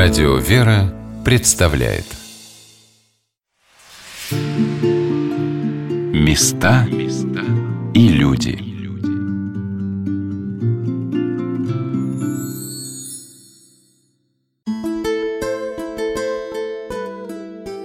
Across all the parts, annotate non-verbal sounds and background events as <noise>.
Радио «Вера» представляет Места и люди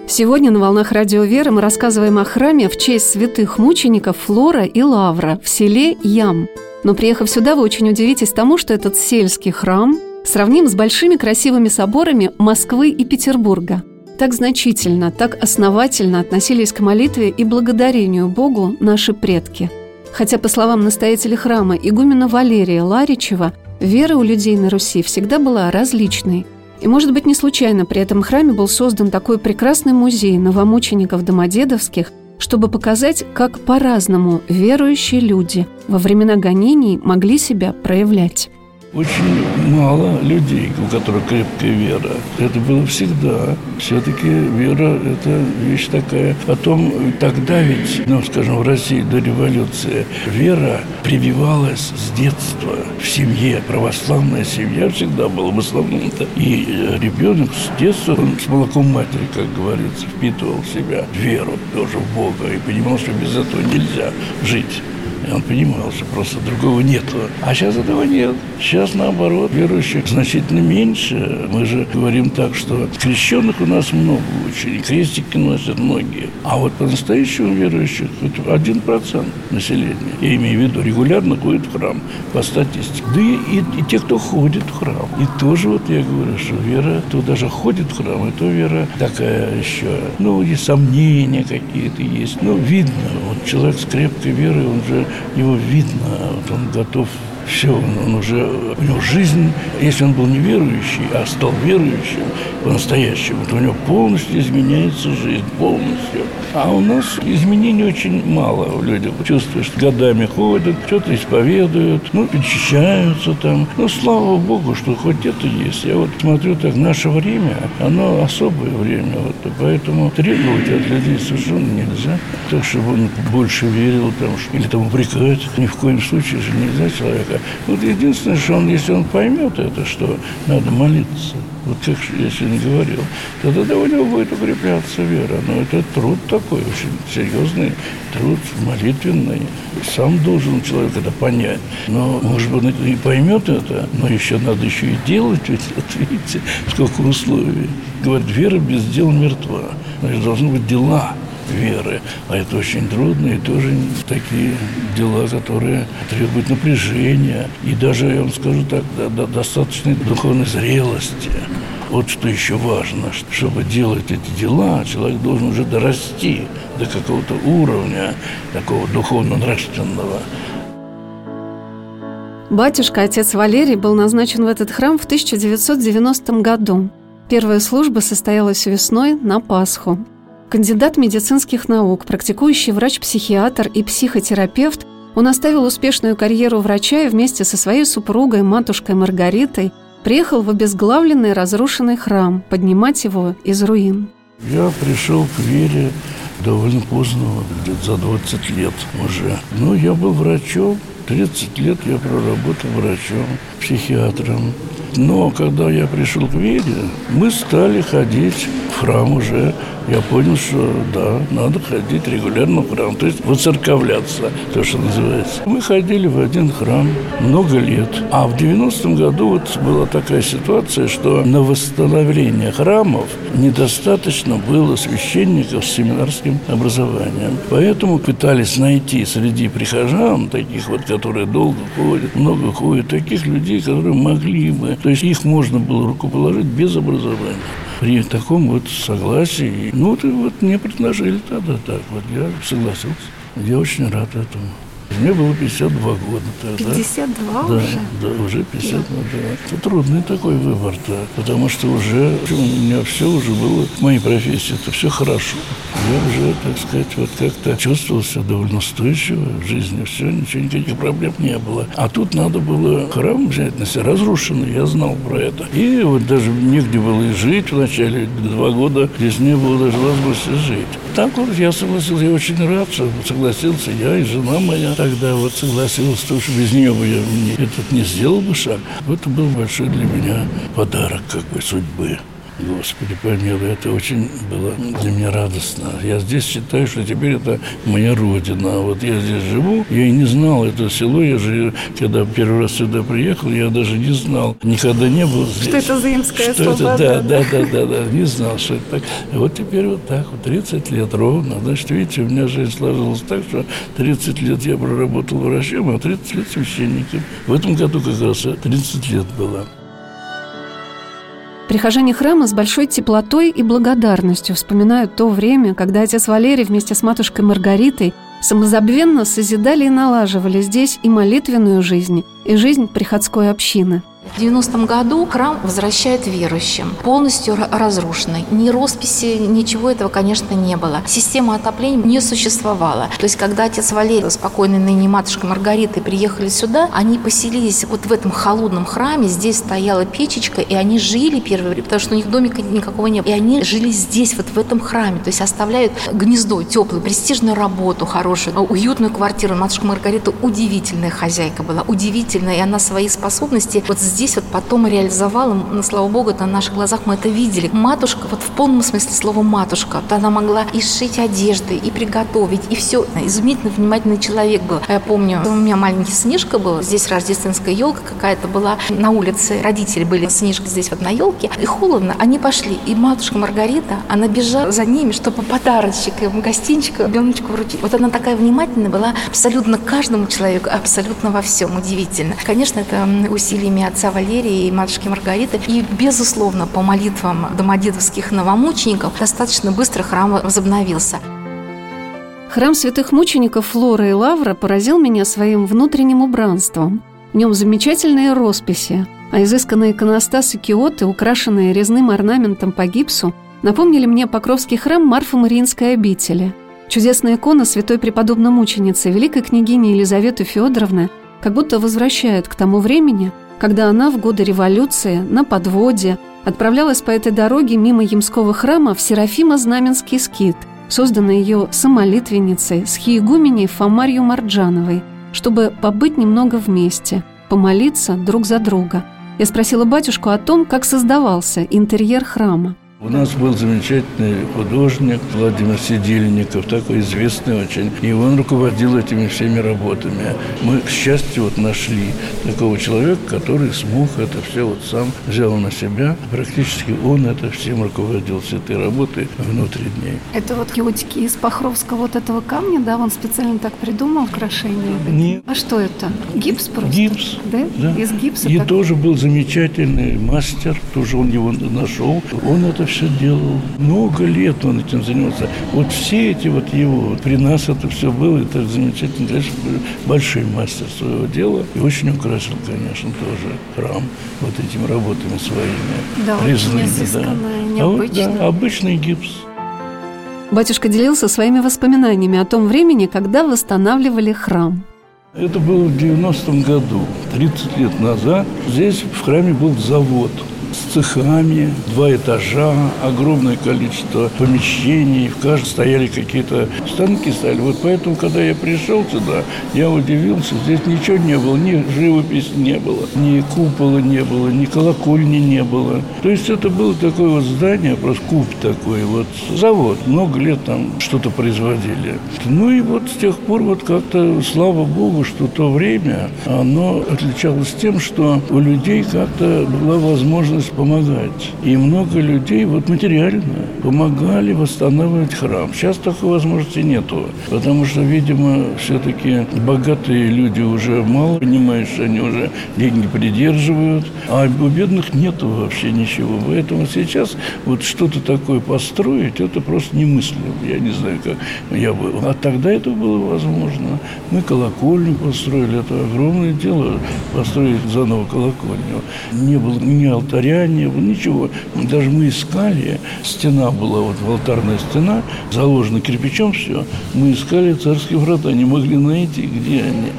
Сегодня на «Волнах Радио Веры» мы рассказываем о храме в честь святых мучеников Флора и Лавра в селе Ям. Но приехав сюда, вы очень удивитесь тому, что этот сельский храм – сравним с большими красивыми соборами Москвы и Петербурга. Так значительно, так основательно относились к молитве и благодарению Богу наши предки. Хотя, по словам настоятеля храма игумена Валерия Ларичева, вера у людей на Руси всегда была различной. И, может быть, не случайно при этом храме был создан такой прекрасный музей новомучеников Домодедовских, чтобы показать, как по-разному верующие люди во времена гонений могли себя проявлять очень мало людей, у которых крепкая вера. Это было всегда. Все-таки вера – это вещь такая. Потом тогда ведь, ну, скажем, в России до революции вера прививалась с детства в семье. Православная семья всегда была в основном-то. И ребенок с детства, он с молоком матери, как говорится, впитывал в себя веру тоже в Бога и понимал, что без этого нельзя жить. И он понимал, что просто другого нету. А сейчас этого нет. Сейчас, наоборот, верующих значительно меньше. Мы же говорим так, что крещенных у нас много очень, крестики носят многие. А вот по-настоящему верующих один процент населения. Я имею в виду, регулярно ходит в храм по статистике. Да и, и, и те, кто ходит в храм. И тоже вот я говорю, что вера, кто даже ходит в храм, это вера такая еще, ну, и сомнения какие-то есть. Ну, видно, вот человек с крепкой верой, он же его видно, вот он готов все, он, уже, у него жизнь, если он был неверующий, а стал верующим по-настоящему, то у него полностью изменяется жизнь, полностью. А у нас изменений очень мало у людей. Чувствуешь, годами ходят, что-то исповедуют, ну, причащаются там. Ну, слава Богу, что хоть это есть. Я вот смотрю так, наше время, оно особое время, вот, поэтому требовать от людей совершенно нельзя. Так, чтобы он больше верил там, или там упрекать. Ни в коем случае же нельзя человека человека. Вот единственное, что он, если он поймет это, что надо молиться, вот как я сегодня говорил, то тогда у него будет укрепляться вера. Но это труд такой, очень серьезный труд, молитвенный. Сам должен человек это понять. Но, может быть, он и поймет это, но еще надо еще и делать. Ведь, вот видите, сколько условий. Говорит, вера без дел мертва. Значит, должны быть дела веры. А это очень трудно и тоже такие дела, которые требуют напряжения и даже, я вам скажу так, достаточной духовной зрелости. Вот что еще важно, чтобы делать эти дела, человек должен уже дорасти до какого-то уровня такого духовно-нравственного. Батюшка, отец Валерий, был назначен в этот храм в 1990 году. Первая служба состоялась весной на Пасху. Кандидат медицинских наук, практикующий врач-психиатр и психотерапевт, он оставил успешную карьеру врача и вместе со своей супругой, матушкой Маргаритой, приехал в обезглавленный разрушенный храм поднимать его из руин. Я пришел к вере довольно поздно, где-то за 20 лет уже. Но я был врачом, 30 лет я проработал врачом, психиатром. Но когда я пришел к вере, мы стали ходить в храм уже я понял, что да, надо ходить регулярно в храм, то есть воцерковляться, то, что называется. Мы ходили в один храм много лет, а в 90-м году вот была такая ситуация, что на восстановление храмов недостаточно было священников с семинарским образованием. Поэтому пытались найти среди прихожан, таких вот, которые долго ходят, много ходят, таких людей, которые могли бы, то есть их можно было рукоположить без образования при таком вот согласии. Ну, вот, вот мне предложили тогда так. Вот я согласился. Я очень рад этому. Мне было 52 года тогда. 52 да, уже? Да, уже 52, да. Это трудный такой выбор, да. Потому что уже у меня все уже было в моей профессии, это все хорошо. Я уже, так сказать, вот как-то чувствовал себя довольно устойчиво в жизни, все, ничего, никаких проблем не было. А тут надо было храм взять на себя, разрушенный, я знал про это. И вот даже негде было и жить в начале, два года здесь не было даже возможности жить. Так вот я согласился, я очень рад, что согласился я и жена моя тогда вот согласился, что без нее бы я этот не сделал бы шаг. Это был большой для меня подарок как бы судьбы. Господи помилуй, это очень было для меня радостно. Я здесь считаю, что теперь это моя родина. Вот я здесь живу, я и не знал это село. Я же, когда первый раз сюда приехал, я даже не знал, никогда не был здесь. Что это заимское что слово? Это, да, да, да, да, да, не знал, что это так. Вот теперь вот так, вот 30 лет ровно. Значит, видите, у меня жизнь сложилась так, что 30 лет я проработал врачом, а 30 лет священником. В этом году как раз 30 лет было. Прихожане храма с большой теплотой и благодарностью вспоминают то время, когда отец Валерий вместе с матушкой Маргаритой самозабвенно созидали и налаживали здесь и молитвенную жизнь, и жизнь приходской общины – в 90-м году храм возвращает верующим, полностью разрушенный. Ни росписи, ничего этого, конечно, не было. Система отопления не существовала. То есть, когда отец Валерий, спокойный ныне матушка Маргарита, приехали сюда, они поселились вот в этом холодном храме, здесь стояла печечка, и они жили первое время, потому что у них домика никакого не было. И они жили здесь, вот в этом храме, то есть оставляют гнездо теплую, престижную работу хорошую, уютную квартиру. Матушка Маргарита удивительная хозяйка была, удивительная, и она свои способности вот здесь вот потом реализовала, ну, слава богу, на наших глазах мы это видели. Матушка, вот в полном смысле слова матушка, вот она могла и сшить одежды, и приготовить, и все. Изумительно внимательный человек был. Я помню, у меня маленький Снежка был, здесь рождественская елка какая-то была на улице, родители были, Снежка здесь вот на елке, и холодно, они пошли, и матушка Маргарита, она бежала за ними, чтобы подарочек, им гостинчик, ребеночку вручить. Вот она такая внимательная была абсолютно каждому человеку, абсолютно во всем, удивительно. Конечно, это усилиями отца отца Валерия и матушки Маргариты. И, безусловно, по молитвам домодедовских новомучеников достаточно быстро храм возобновился. Храм святых мучеников Флора и Лавра поразил меня своим внутренним убранством. В нем замечательные росписи, а изысканные иконостасы киоты, украшенные резным орнаментом по гипсу, напомнили мне Покровский храм Марфа-Мариинской обители. Чудесная икона святой преподобной мученицы, великой княгини Елизаветы Федоровны, как будто возвращает к тому времени, когда она в годы революции на подводе отправлялась по этой дороге мимо Ямского храма в Серафима-Знаменский скит, созданный ее самолитвенницей с хиегуменей Фомарью Марджановой, чтобы побыть немного вместе, помолиться друг за друга. Я спросила батюшку о том, как создавался интерьер храма. У нас был замечательный художник Владимир Сидельников, такой известный очень. И он руководил этими всеми работами. Мы, к счастью, вот нашли такого человека, который смог это все вот сам взял на себя. Практически он это всем руководил, с этой работой внутренней. Это вот киотики из Пахровского вот этого камня, да? Он специально так придумал украшение? Нет. А что это? Гипс просто? Гипс. Да? да. Из гипса? И так? тоже был замечательный мастер, тоже он его нашел. Он это все делал. Много лет он этим занимался. Вот все эти вот его, при нас это все было, это замечательно, конечно, большой мастер своего дела. И очень украсил, конечно, тоже храм вот этими работами своими. Да, резными, очень изысканно, да. А вот, да, обычный гипс. Батюшка делился своими воспоминаниями о том времени, когда восстанавливали храм. Это было в 90-м году, 30 лет назад. Здесь в храме был завод – с цехами, два этажа, огромное количество помещений, в каждом стояли какие-то станки стояли. Вот поэтому, когда я пришел сюда, я удивился, здесь ничего не было, ни живописи не было, ни купола не было, ни колокольни не было. То есть это было такое вот здание, просто куб такой, вот завод, много лет там что-то производили. Ну и вот с тех пор вот как-то, слава богу, что то время, оно отличалось тем, что у людей как-то была возможность возможность помогать. И много людей вот материально помогали восстанавливать храм. Сейчас такой возможности нету, потому что, видимо, все-таки богатые люди уже мало понимают, что они уже деньги придерживают, а у бедных нету вообще ничего. Поэтому сейчас вот что-то такое построить, это просто немыслимо. Я не знаю, как я бы... А тогда это было возможно. Мы колокольню построили, это огромное дело, построить заново колокольню. Не было ни алтаря, влияния, ничего. Даже мы искали, стена была, вот алтарная стена, заложена кирпичом все. Мы искали царские врата, не могли найти, где они.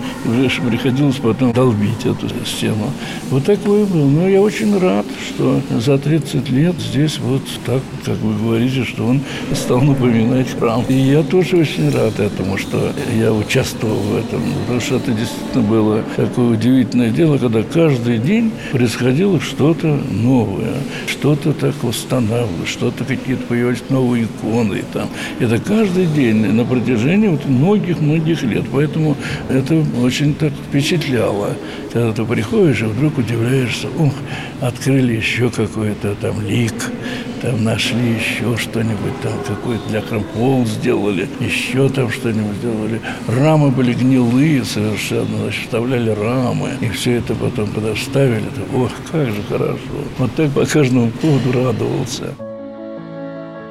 Приходилось потом долбить эту стену. Вот такое было. Но я очень рад, что за 30 лет здесь вот так, как вы говорите, что он стал напоминать храм. И я тоже очень рад этому, что я участвовал в этом. Потому что это действительно было такое удивительное дело, когда каждый день происходило что-то новое, что-то так восстанавливалось, что-то какие-то появились новые иконы. Там. Это каждый день на протяжении вот многих-многих лет. Поэтому это очень так впечатляло. Когда ты приходишь и вдруг удивляешься, ух, открыли еще какой-то там лик, там нашли еще что-нибудь, там какой-то для хрампол сделали, еще там что-нибудь сделали. Рамы были гнилые совершенно, значит, вставляли рамы, и все это потом подоставили. Ох, как же хорошо. Вот так по каждому поводу радовался.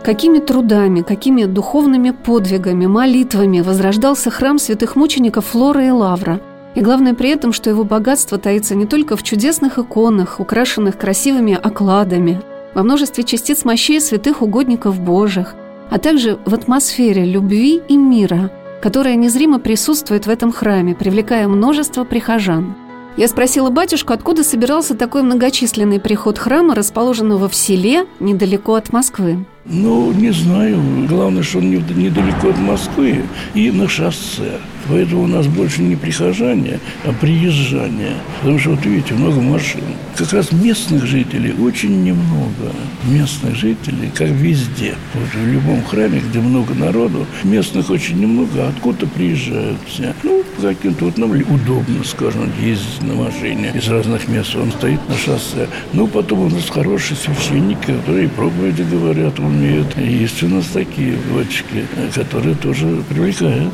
Какими трудами, какими духовными подвигами, молитвами возрождался храм святых мучеников Флора и Лавра – и главное при этом, что его богатство таится не только в чудесных иконах, украшенных красивыми окладами, во множестве частиц мощей святых угодников Божьих, а также в атмосфере любви и мира, которая незримо присутствует в этом храме, привлекая множество прихожан. Я спросила батюшку, откуда собирался такой многочисленный приход храма, расположенного в селе недалеко от Москвы. Ну, не знаю. Главное, что он недалеко от Москвы и на шоссе. Поэтому у нас больше не прихожане, а приезжане. Потому что, вот видите, много машин. Как раз местных жителей очень немного. Местных жителей, как везде. Вот в любом храме, где много народу, местных очень немного, а откуда приезжают все. Ну, каким-то вот нам удобно, скажем, ездить на машине из разных мест. Он стоит на шоссе. Ну, потом у нас хорошие священники, которые проповеди говорят, умеют. Есть у нас такие батюшки, которые тоже привлекают.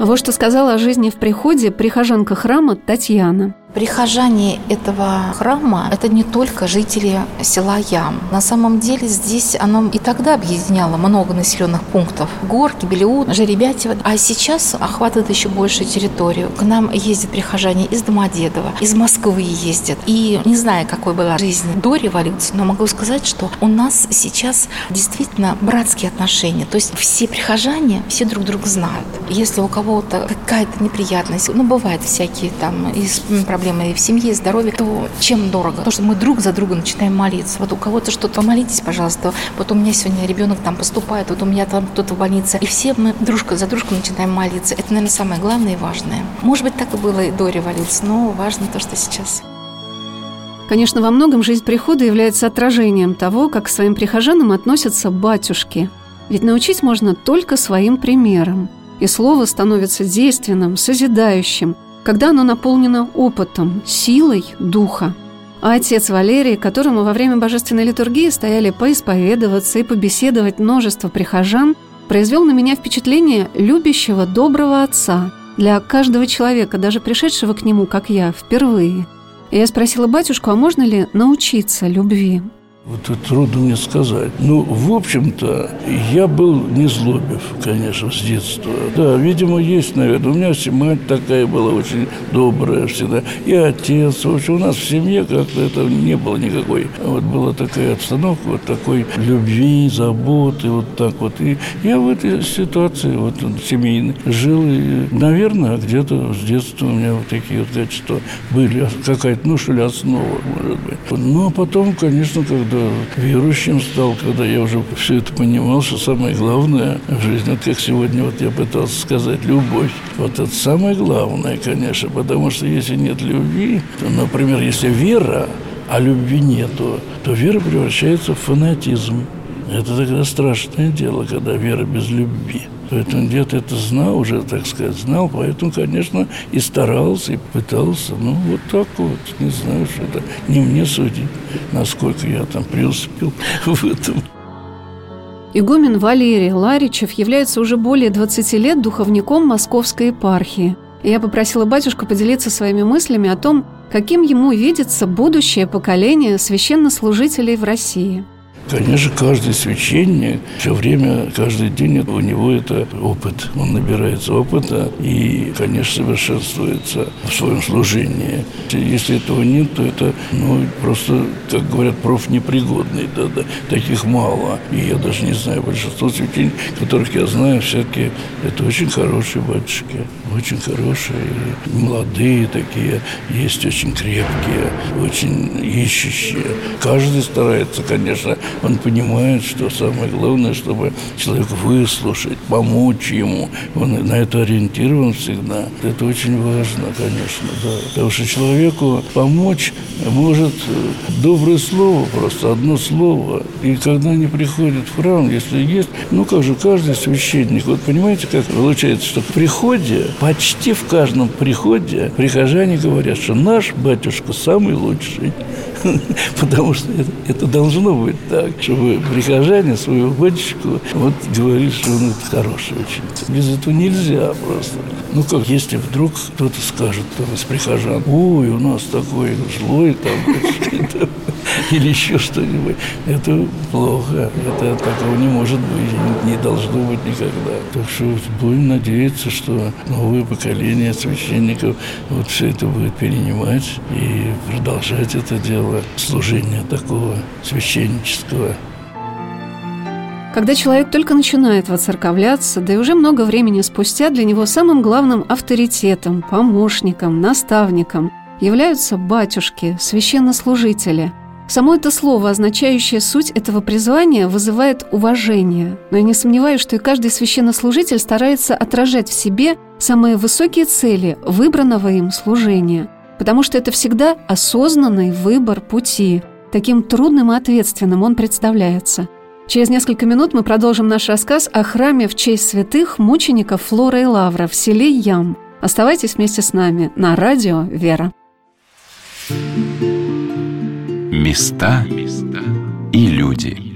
Вот что сказала о жизни в приходе прихожанка храма Татьяна. Прихожане этого храма – это не только жители села Ям. На самом деле здесь оно и тогда объединяло много населенных пунктов. Горки, Белеут, Жеребятево. А сейчас охватывает еще большую территорию. К нам ездят прихожане из Домодедова, из Москвы ездят. И не знаю, какой была жизнь до революции, но могу сказать, что у нас сейчас действительно братские отношения. То есть все прихожане, все друг друга знают. Если у кого-то какая-то неприятность, ну, бывает всякие там из проблем проблемы и в семье, и здоровье, то чем дорого? То, что мы друг за друга начинаем молиться. Вот у кого-то что-то, помолитесь, пожалуйста. Вот у меня сегодня ребенок там поступает, вот у меня там кто-то в больнице. И все мы дружка за дружку начинаем молиться. Это, наверное, самое главное и важное. Может быть, так и было и до революции, но важно то, что сейчас. Конечно, во многом жизнь прихода является отражением того, как к своим прихожанам относятся батюшки. Ведь научить можно только своим примером. И слово становится действенным, созидающим – когда оно наполнено опытом, силой духа. А отец Валерий, которому во время божественной литургии стояли поисповедоваться и побеседовать множество прихожан, произвел на меня впечатление любящего, доброго отца для каждого человека, даже пришедшего к нему, как я, впервые. И я спросила батюшку, а можно ли научиться любви? Вот это трудно мне сказать. Ну, в общем-то, я был не злобив, конечно, с детства. Да, видимо, есть, наверное. У меня мать такая была очень добрая всегда. И отец. В общем, у нас в семье как-то это не было никакой. Вот была такая обстановка, вот такой любви, заботы, вот так вот. И я в этой ситуации, вот семейной, жил. И, наверное, где-то с детства у меня вот такие вот качества были. Какая-то, ну, что ли, основа, может быть. Ну, а потом, конечно, когда когда верующим стал, когда я уже все это понимал, что самое главное в жизни, вот как сегодня вот я пытался сказать, любовь. Вот это самое главное, конечно, потому что если нет любви, то, например, если вера, а любви нету, то вера превращается в фанатизм. Это тогда страшное дело, когда вера без любви. Поэтому где-то это знал уже, так сказать, знал, поэтому, конечно, и старался, и пытался. Ну, вот так вот. Не знаю, что это не мне судить, насколько я там преуспел <laughs> в этом. Игумен Валерий Ларичев является уже более 20 лет духовником Московской епархии. Я попросила батюшку поделиться своими мыслями о том, каким ему видится будущее поколение священнослужителей в России – Конечно, каждый священник все время, каждый день у него это опыт. Он набирается опыта и, конечно, совершенствуется в своем служении. Если этого нет, то это, ну, просто, как говорят, профнепригодный. Да, да, таких мало. И я даже не знаю, большинство священников, которых я знаю, все-таки это очень хорошие батюшки. Очень хорошие, молодые такие, есть очень крепкие, очень ищущие. Каждый старается, конечно, он понимает, что самое главное, чтобы человек выслушать, помочь ему. Он на это ориентирован всегда. Это очень важно, конечно, да. Потому что человеку помочь может доброе слово, просто одно слово. И когда они приходят в храм, если есть, ну как же, каждый священник, вот понимаете, как получается, что в приходе, почти в каждом приходе прихожане говорят, что наш батюшка самый лучший. <laughs> Потому что это, это должно быть так, чтобы прихожане свою батюшку вот говорили, что он хороший очень. Без этого нельзя просто. Ну как, если вдруг кто-то скажет там из прихожан, ой, у нас такой злой там, <laughs> <laughs> или еще что-нибудь, это плохо. Это такого не может быть, не должно быть никогда. Так что будем надеяться, что новое поколение священников вот все это будет перенимать и продолжать это дело, служение такого священнического. Когда человек только начинает воцерковляться, да и уже много времени спустя для него самым главным авторитетом, помощником, наставником являются батюшки, священнослужители. Само это слово, означающее суть этого призвания, вызывает уважение. Но я не сомневаюсь, что и каждый священнослужитель старается отражать в себе самые высокие цели выбранного им служения. Потому что это всегда осознанный выбор пути. Таким трудным и ответственным он представляется – Через несколько минут мы продолжим наш рассказ о храме в честь святых мучеников Флора и Лавра в селе Ям. Оставайтесь вместе с нами на радио «Вера». Места и люди –